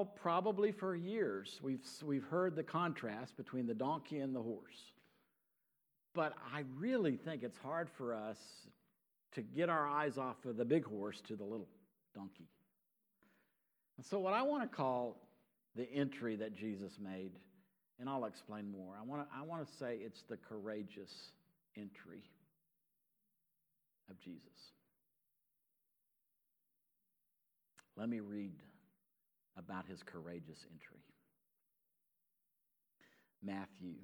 all probably for years we've, we've heard the contrast between the donkey and the horse. But I really think it's hard for us to get our eyes off of the big horse to the little donkey. And so, what I want to call the entry that Jesus made, and I'll explain more, I want to, I want to say it's the courageous entry of Jesus. Let me read about his courageous entry. Matthew.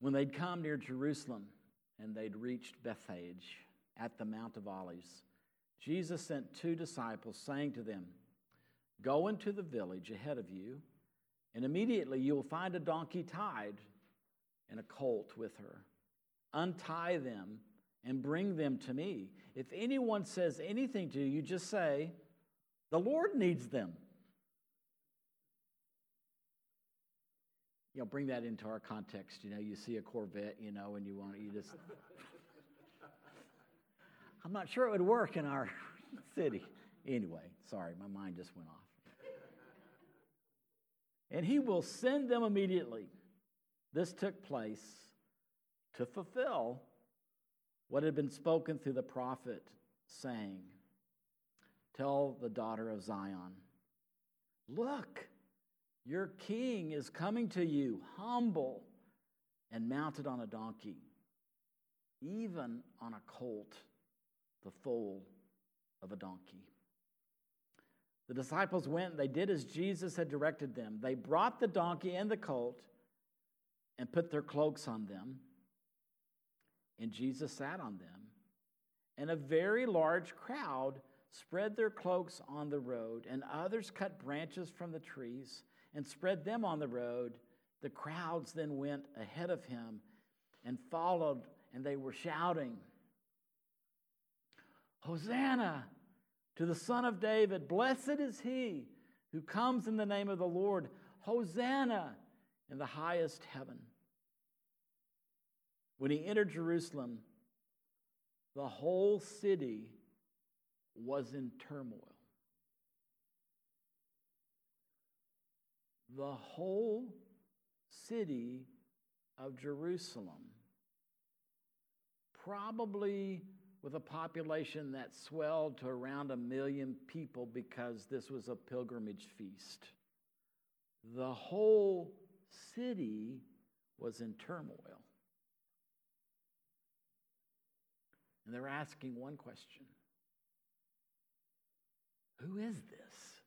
When they'd come near Jerusalem and they'd reached Bethphage at the Mount of Olives, Jesus sent two disciples, saying to them, Go into the village ahead of you, and immediately you will find a donkey tied and a colt with her. Untie them and bring them to me. If anyone says anything to you, just say, The Lord needs them. You know, bring that into our context. You know, you see a Corvette, you know, and you want you just. I'm not sure it would work in our city. Anyway, sorry, my mind just went off. And he will send them immediately. This took place to fulfill what had been spoken through the prophet, saying, Tell the daughter of Zion, look, your king is coming to you, humble and mounted on a donkey, even on a colt, the foal of a donkey. The disciples went and they did as Jesus had directed them. They brought the donkey and the colt and put their cloaks on them and Jesus sat on them. And a very large crowd spread their cloaks on the road, and others cut branches from the trees and spread them on the road. The crowds then went ahead of him and followed, and they were shouting, Hosanna to the Son of David! Blessed is he who comes in the name of the Lord! Hosanna in the highest heaven! When he entered Jerusalem, the whole city was in turmoil. The whole city of Jerusalem, probably with a population that swelled to around a million people because this was a pilgrimage feast. The whole city was in turmoil. And they're asking one question Who is this?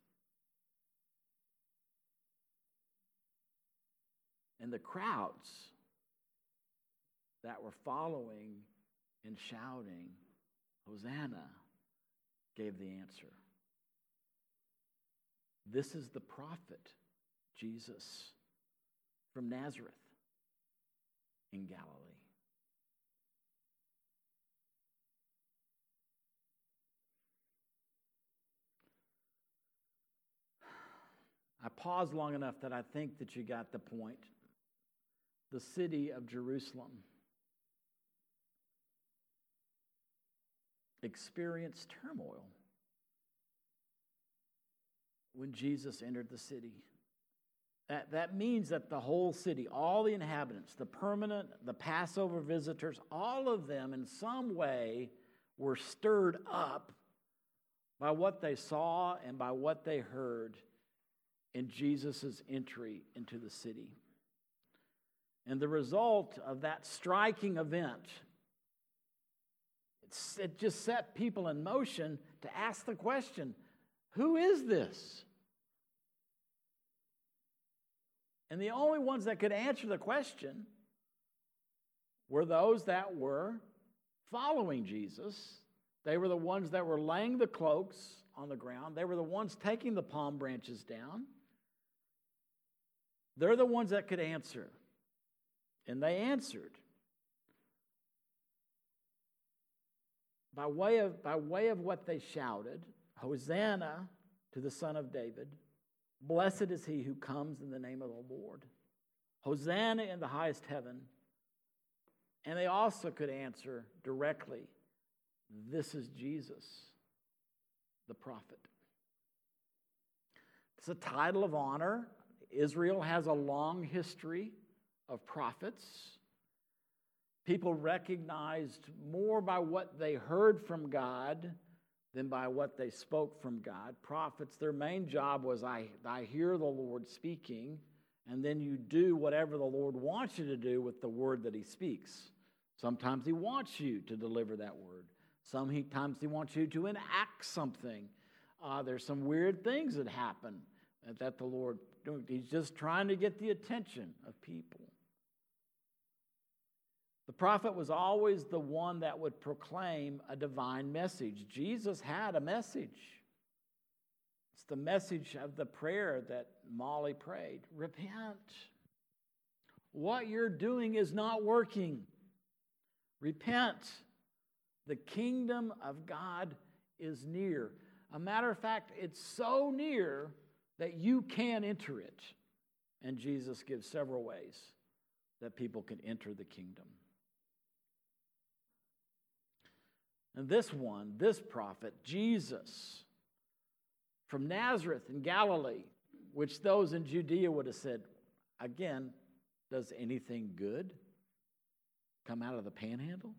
And the crowds that were following and shouting, Hosanna, gave the answer. This is the prophet, Jesus, from Nazareth in Galilee. I paused long enough that I think that you got the point. The city of Jerusalem experienced turmoil when Jesus entered the city. That, that means that the whole city, all the inhabitants, the permanent, the Passover visitors, all of them in some way were stirred up by what they saw and by what they heard in Jesus' entry into the city. And the result of that striking event, it just set people in motion to ask the question who is this? And the only ones that could answer the question were those that were following Jesus. They were the ones that were laying the cloaks on the ground, they were the ones taking the palm branches down. They're the ones that could answer. And they answered. By way of, by way of what they shouted Hosanna to the Son of David. Blessed is he who comes in the name of the Lord. Hosanna in the highest heaven. And they also could answer directly This is Jesus, the prophet. It's a title of honor. Israel has a long history of prophets. People recognized more by what they heard from God than by what they spoke from God. Prophets, their main job was I, I hear the Lord speaking, and then you do whatever the Lord wants you to do with the word that He speaks. Sometimes He wants you to deliver that word, sometimes He wants you to enact something. Uh, there's some weird things that happen that the Lord, He's just trying to get the attention of people. The prophet was always the one that would proclaim a divine message. Jesus had a message. It's the message of the prayer that Molly prayed repent. What you're doing is not working. Repent. The kingdom of God is near. A matter of fact, it's so near that you can enter it. And Jesus gives several ways that people can enter the kingdom. And this one, this prophet, Jesus, from Nazareth in Galilee, which those in Judea would have said, again, does anything good come out of the panhandle?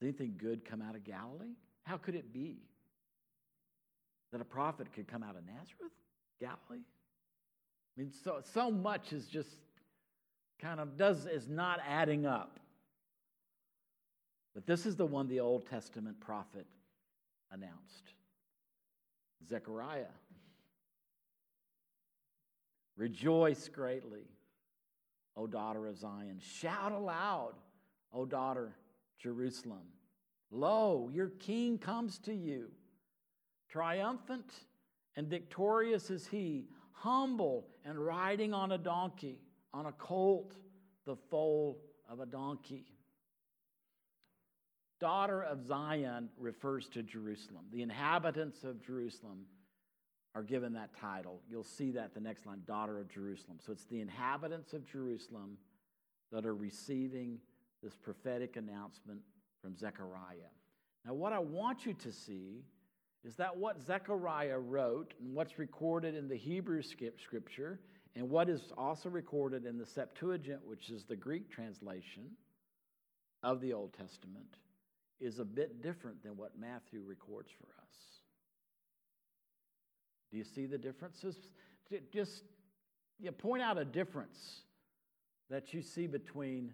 Does anything good come out of Galilee? How could it be that a prophet could come out of Nazareth, Galilee? I mean, so, so much is just kind of does is not adding up. But this is the one the Old Testament prophet announced Zechariah. Rejoice greatly, O daughter of Zion. Shout aloud, O daughter Jerusalem. Lo, your king comes to you. Triumphant and victorious is he, humble and riding on a donkey, on a colt, the foal of a donkey daughter of Zion refers to Jerusalem. The inhabitants of Jerusalem are given that title. You'll see that the next line, daughter of Jerusalem. So it's the inhabitants of Jerusalem that are receiving this prophetic announcement from Zechariah. Now, what I want you to see is that what Zechariah wrote and what's recorded in the Hebrew scripture and what is also recorded in the Septuagint, which is the Greek translation of the Old Testament, is a bit different than what Matthew records for us. Do you see the differences? Just you point out a difference that you see between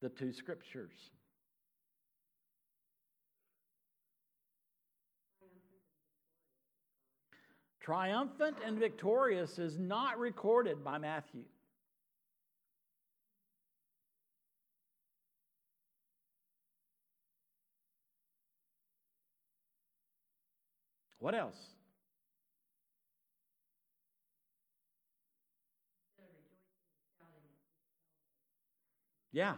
the two scriptures. Triumphant and victorious is not recorded by Matthew. What else? Yeah.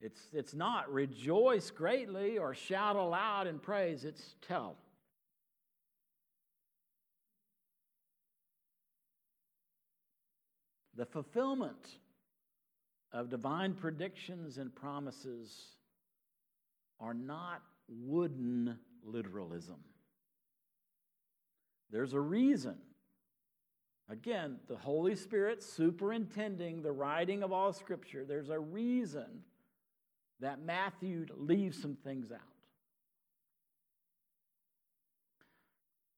It's, it's not rejoice greatly or shout aloud in praise, it's tell. The fulfillment of divine predictions and promises are not wooden literalism. There's a reason. Again, the Holy Spirit superintending the writing of all Scripture, there's a reason that Matthew leaves some things out.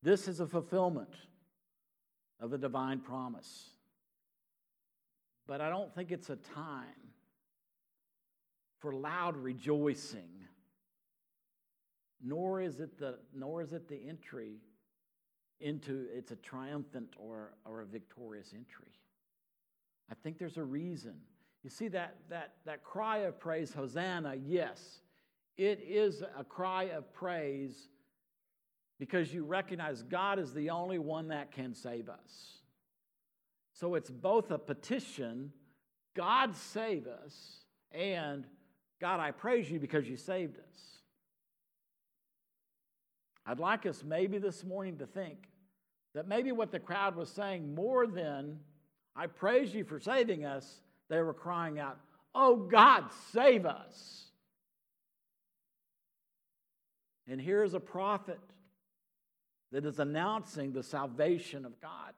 This is a fulfillment of a divine promise. But I don't think it's a time for loud rejoicing, nor is it the, nor is it the entry into it's a triumphant or, or a victorious entry. I think there's a reason. You see that, that, that cry of praise, Hosanna, yes, it is a cry of praise because you recognize God is the only one that can save us. So it's both a petition, God save us, and God, I praise you because you saved us. I'd like us maybe this morning to think that maybe what the crowd was saying more than, I praise you for saving us, they were crying out, Oh God, save us. And here's a prophet that is announcing the salvation of God.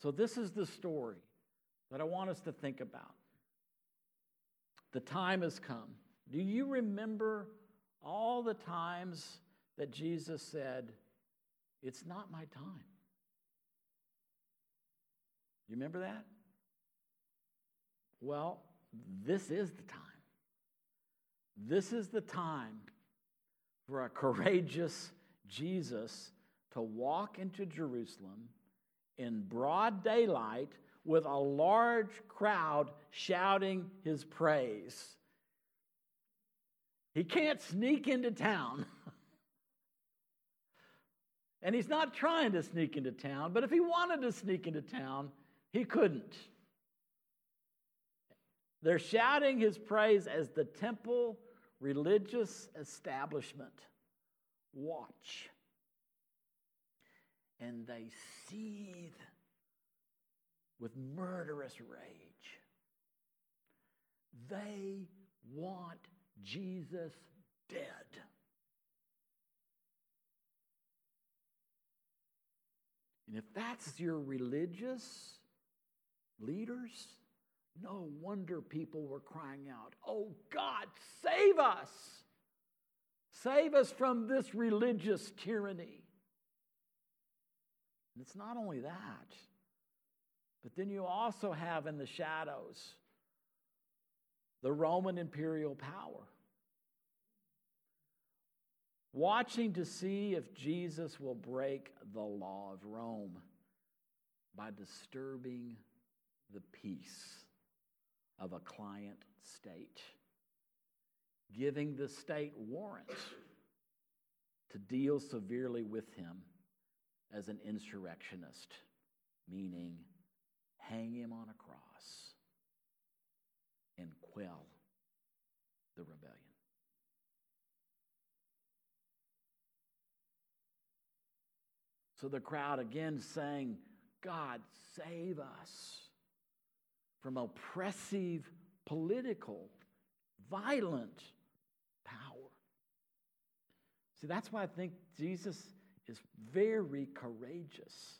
So, this is the story that I want us to think about. The time has come. Do you remember all the times that Jesus said, It's not my time? You remember that? Well, this is the time. This is the time for a courageous Jesus to walk into Jerusalem in broad daylight with a large crowd shouting his praise. He can't sneak into town. and he's not trying to sneak into town, but if he wanted to sneak into town, he couldn't. They're shouting his praise as the temple religious establishment watch. And they seethe with murderous rage. They want Jesus dead. And if that's your religious leaders, no wonder people were crying out, Oh God, save us! Save us from this religious tyranny. And it's not only that, but then you also have in the shadows the Roman imperial power. Watching to see if Jesus will break the law of Rome by disturbing the peace of a client state, giving the state warrant to deal severely with him as an insurrectionist, meaning hang him on a cross and quell the rebellion. So the crowd again saying, God, save us from oppressive political, violent power. See, that's why I think Jesus is very courageous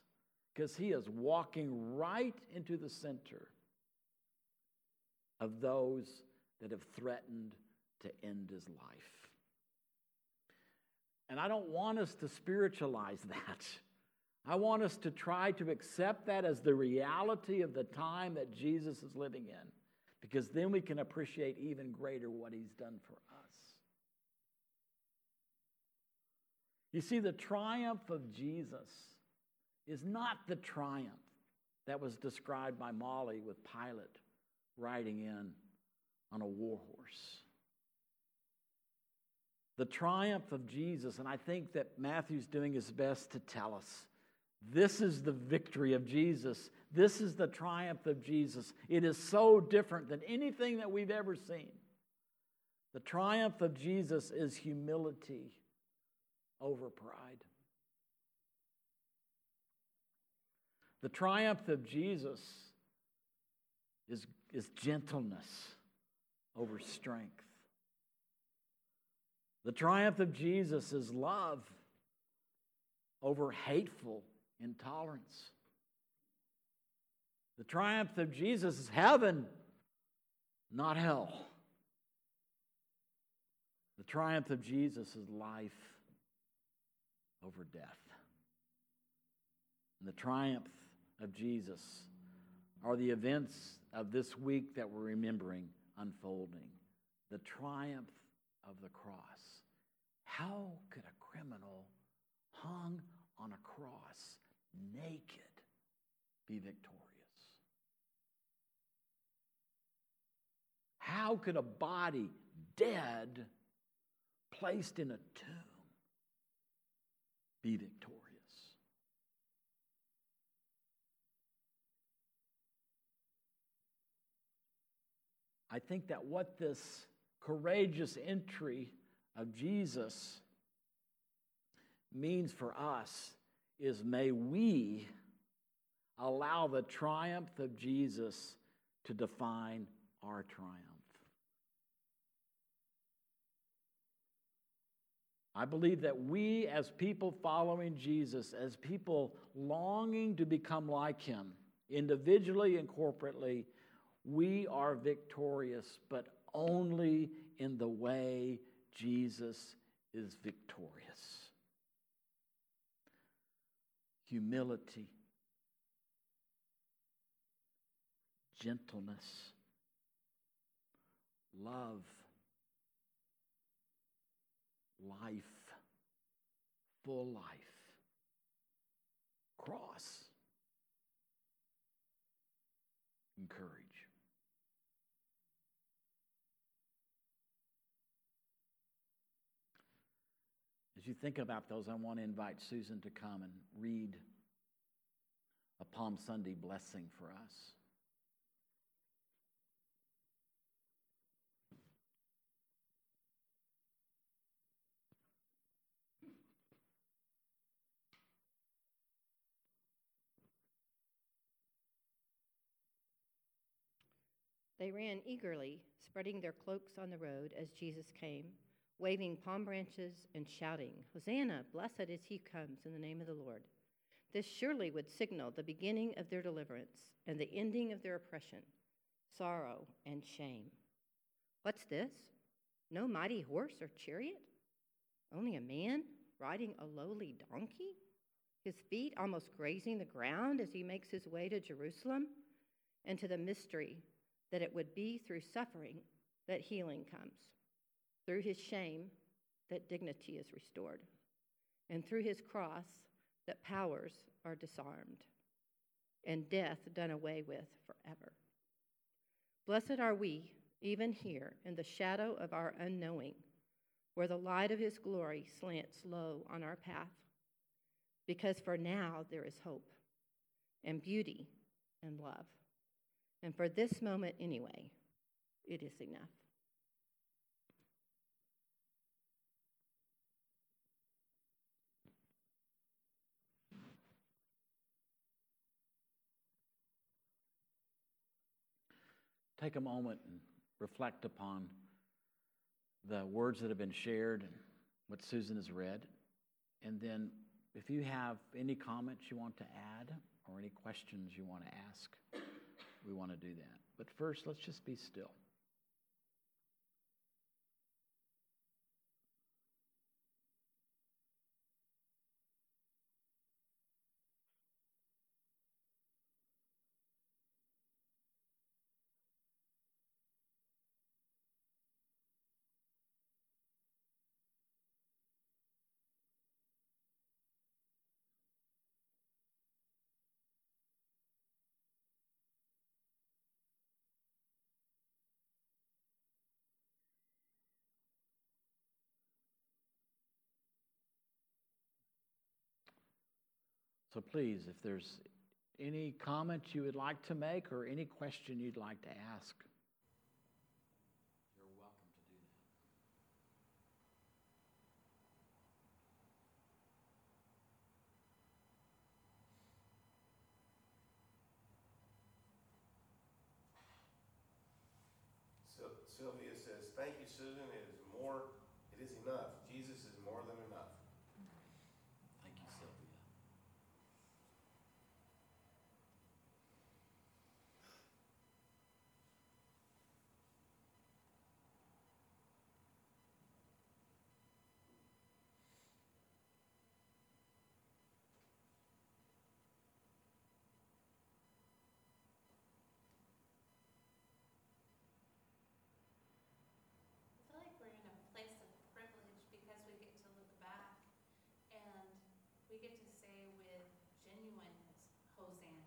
because he is walking right into the center of those that have threatened to end his life. And I don't want us to spiritualize that. I want us to try to accept that as the reality of the time that Jesus is living in, because then we can appreciate even greater what he's done for us. You see, the triumph of Jesus is not the triumph that was described by Molly with Pilate riding in on a war horse. The triumph of Jesus, and I think that Matthew's doing his best to tell us this is the victory of Jesus. This is the triumph of Jesus. It is so different than anything that we've ever seen. The triumph of Jesus is humility over pride. The triumph of Jesus is, is gentleness over strength. The triumph of Jesus is love over hateful intolerance. The triumph of Jesus is heaven, not hell. The triumph of Jesus is life over death. And the triumph of Jesus are the events of this week that we're remembering unfolding. The triumph of the cross. How could a criminal hung on a cross naked be victorious? How could a body dead, placed in a tomb, be victorious? I think that what this courageous entry of Jesus means for us is may we allow the triumph of Jesus to define our triumph. I believe that we, as people following Jesus, as people longing to become like him, individually and corporately, we are victorious, but only in the way Jesus is victorious. Humility, gentleness, love, life, full life, cross, and courage. As you think about those, I want to invite Susan to come and read a Palm Sunday blessing for us. They ran eagerly, spreading their cloaks on the road as Jesus came, waving palm branches and shouting, Hosanna, blessed is he who comes in the name of the Lord. This surely would signal the beginning of their deliverance and the ending of their oppression, sorrow, and shame. What's this? No mighty horse or chariot? Only a man riding a lowly donkey? His feet almost grazing the ground as he makes his way to Jerusalem and to the mystery that it would be through suffering that healing comes, through his shame that dignity is restored, and through his cross that powers are disarmed, and death done away with forever. Blessed are we, even here in the shadow of our unknowing, where the light of his glory slants low on our path, because for now there is hope and beauty and love. And for this moment, anyway, it is enough. Take a moment and reflect upon the words that have been shared and what Susan has read. And then, if you have any comments you want to add or any questions you want to ask, we want to do that. But first, let's just be still. So please, if there's any comment you would like to make or any question you'd like to ask, you're welcome to do that. Sylvia says, thank you, Susan, it is more, it is enough. Jesus is more than enough. Thank you, Sylvia. I feel like we're in a place of privilege because we get to look back and we get to say with genuineness, Hosanna,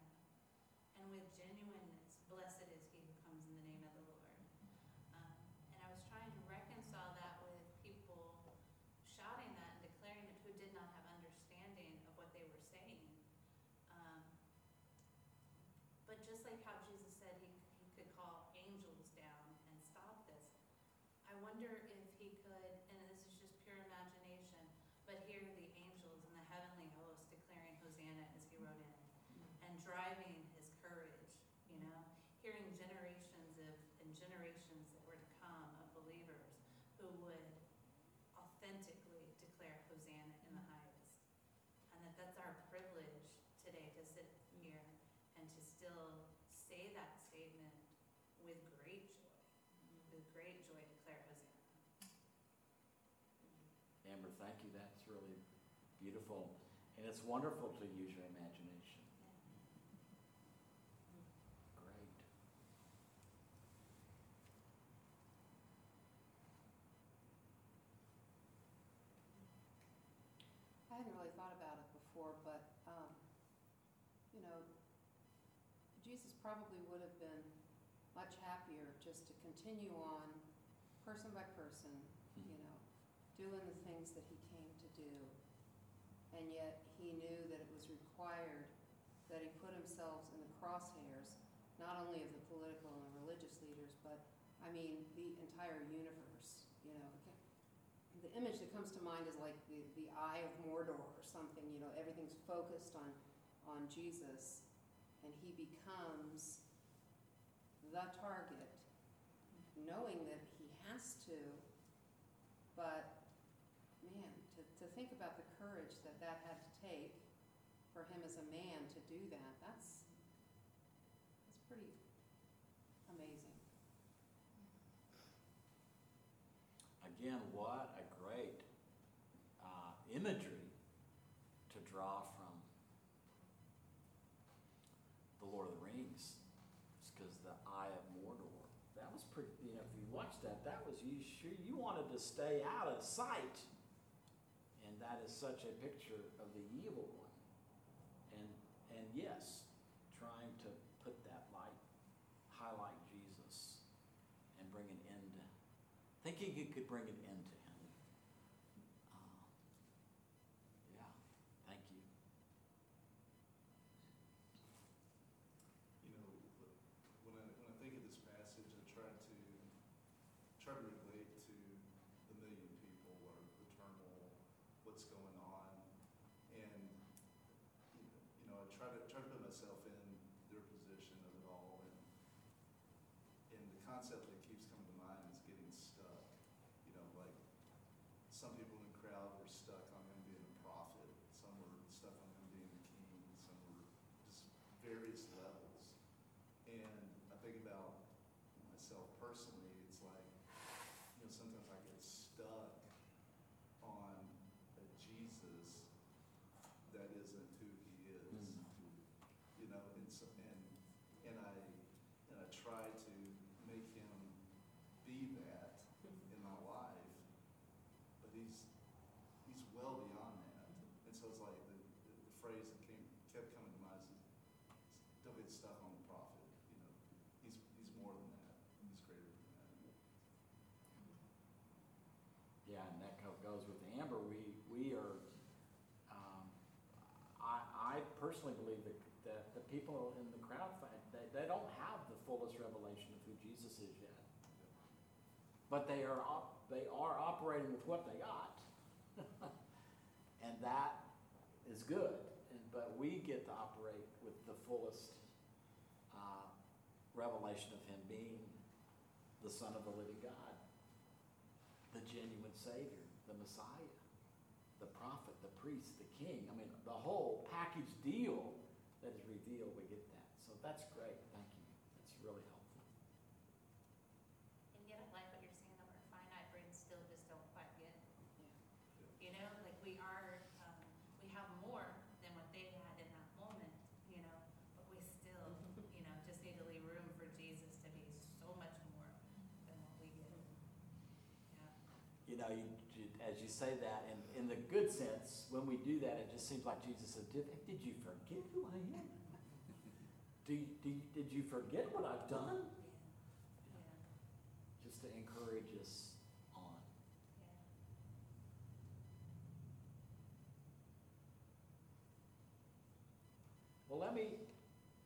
and with genuineness, blessed is he who comes in the name of the Lord. Um, and I was trying to reconcile that with people shouting that and declaring it who did not have understanding of what they were saying. Um, but just like how Jesus said he, he could call angels down and stop this, I wonder if he could, and this is just pure imagination, but hear the angels in the heavenly host declaring Hosanna as he rode in and driving his courage, you that that's our privilege today to sit here and to still say that statement with great joy, with great joy declare Hosanna. Amber, thank you. That's really beautiful. And it's wonderful to use your imagination. Great. I hadn't really thought about it before, but, um, you know, Jesus probably would have been much happier just to continue on, person by person, hmm. you know, doing the things that he came to do. And yet he knew that it was required that he put himself in the crosshairs, not only of the political and religious leaders, but, I mean, the entire universe, you know. The image that comes to mind is like the, the eye of Mordor or something, you know, everything's focused on, on Jesus, and he becomes the target, knowing that he has to, but man, to, to think about the courage that that had to take for him as a man to do that, that's, that's pretty amazing. Again, what a great uh, imagery to draw from The Lord of the Rings. because the Eye of Mordor. That was pretty, you know, if you watch that, that was, you sure, you wanted to stay out of sight. And that is such a picture of the evil one. And, and yes, trying to put that light, highlight Jesus and bring an end, thinking it could bring an end to him. Uh, yeah, thank you. You know, when I, when I think of this passage, I try to, try to relate to the million people, or the turmoil, what's going on. And, you know, I try to, try to put myself in their position of it all. And, and the concept that keeps coming to mind is getting stuck. You know, like, some people in the crowd were stuck on him being a prophet, some were stuck on him being the king, some were just various levels. And I think about myself personally, it's like, you know, sometimes I get stuck on a Jesus that isn't who he is. Mm. You know, and so, and, and I, and I try to make him be that in my life, but he's, he's well beyond that. And so it's like the, the the phrase that came, kept coming to mind is, don't get stuck on the prophet, you know. He's, he's more than that. He's greater than that. Yeah, and that go- goes with Amber. We, we are, um, I, I personally believe that, that the people in the crowd, find- they, they don't have the fullest revelation of who Jesus is yet. But they are, op- they are operating with what they got. And that is good. And, but we get to operate with the fullest, uh, revelation of him being the Son of the living God the genuine Savior, the Messiah, the prophet, the priest, the king. I mean, the whole package deal that is revealed, we get that. So that's great. Thank you. That's really helpful. And yet I like what you're saying about our finite brains still just don't quite get. You know, like we are, um, we have more than what they had in that moment, you know, but we still, you know, just need to leave room for Jesus to be so much more than what we get. Yeah. You know, you, you, as you say that, and in the good sense, when we do that, it just seems like Jesus said, Did, did you forget who I am? Do, do, did you forget what I've done? Yeah. Just to encourage us on. Yeah. Well, let me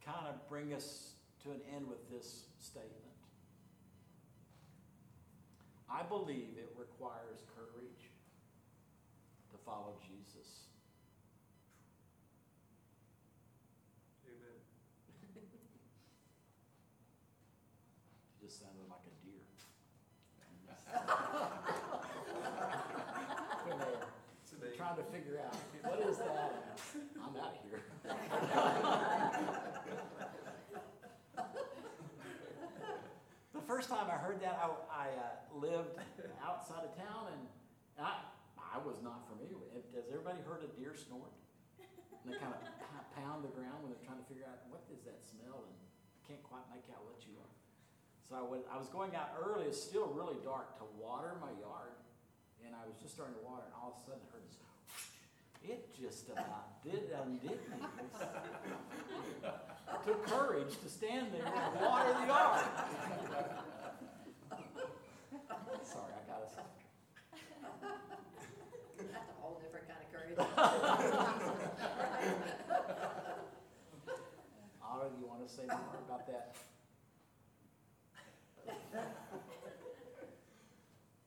kind of bring us to an end with this statement. I believe it requires courage follow Jesus. Amen. You just sounded like a deer. Trying to figure out, what is that? I'm out of here. The first time I heard that, I, I uh, lived outside of town and I, I was not familiar with it. Has everybody heard a deer snort? And they kind of pound the ground when they're trying to figure out what is that smell and can't quite make out what you are. So I was, I was going out early, it's still really dark, to water my yard. And I was just starting to water and all of a sudden I heard this, it just about did, undid me. It took courage to stand there and water the yard. Sorry, I got us. That's a whole different kind of courage. Otter, do you want to say more about that?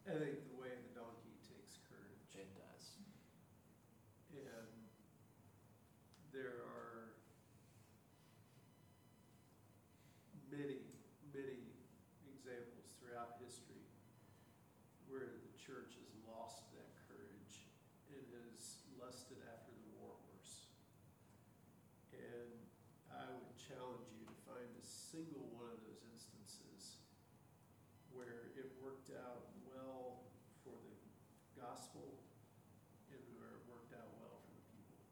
I think the way of the donkey takes courage. It does. And there are many, many examples throughout history where the church has lost that courage and has lusted after the war horse. And I would challenge you to find a single one of those instances where it worked out well for the gospel and where it worked out well for the people.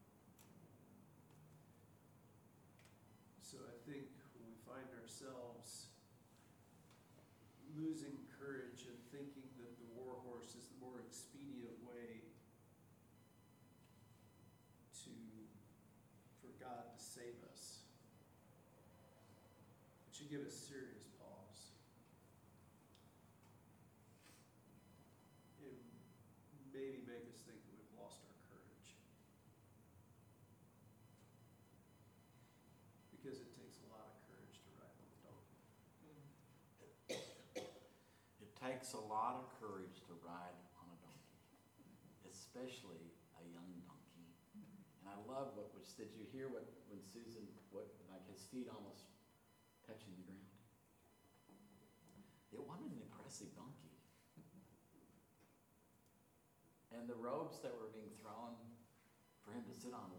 So I think when we find ourselves losing courage and thinking that the war horse is the more expedient way to, for God to save us, it should give us serious pause. It maybe make us think that we've lost our courage. Because it takes a lot of courage to ride on a donkey. It takes a lot of courage to ride on a donkey, especially a young donkey. And I love what was, did you hear what, when Susan, what, like his feet almost touching the ground? It wasn't an impressive donkey. And the robes that were being thrown for him to sit on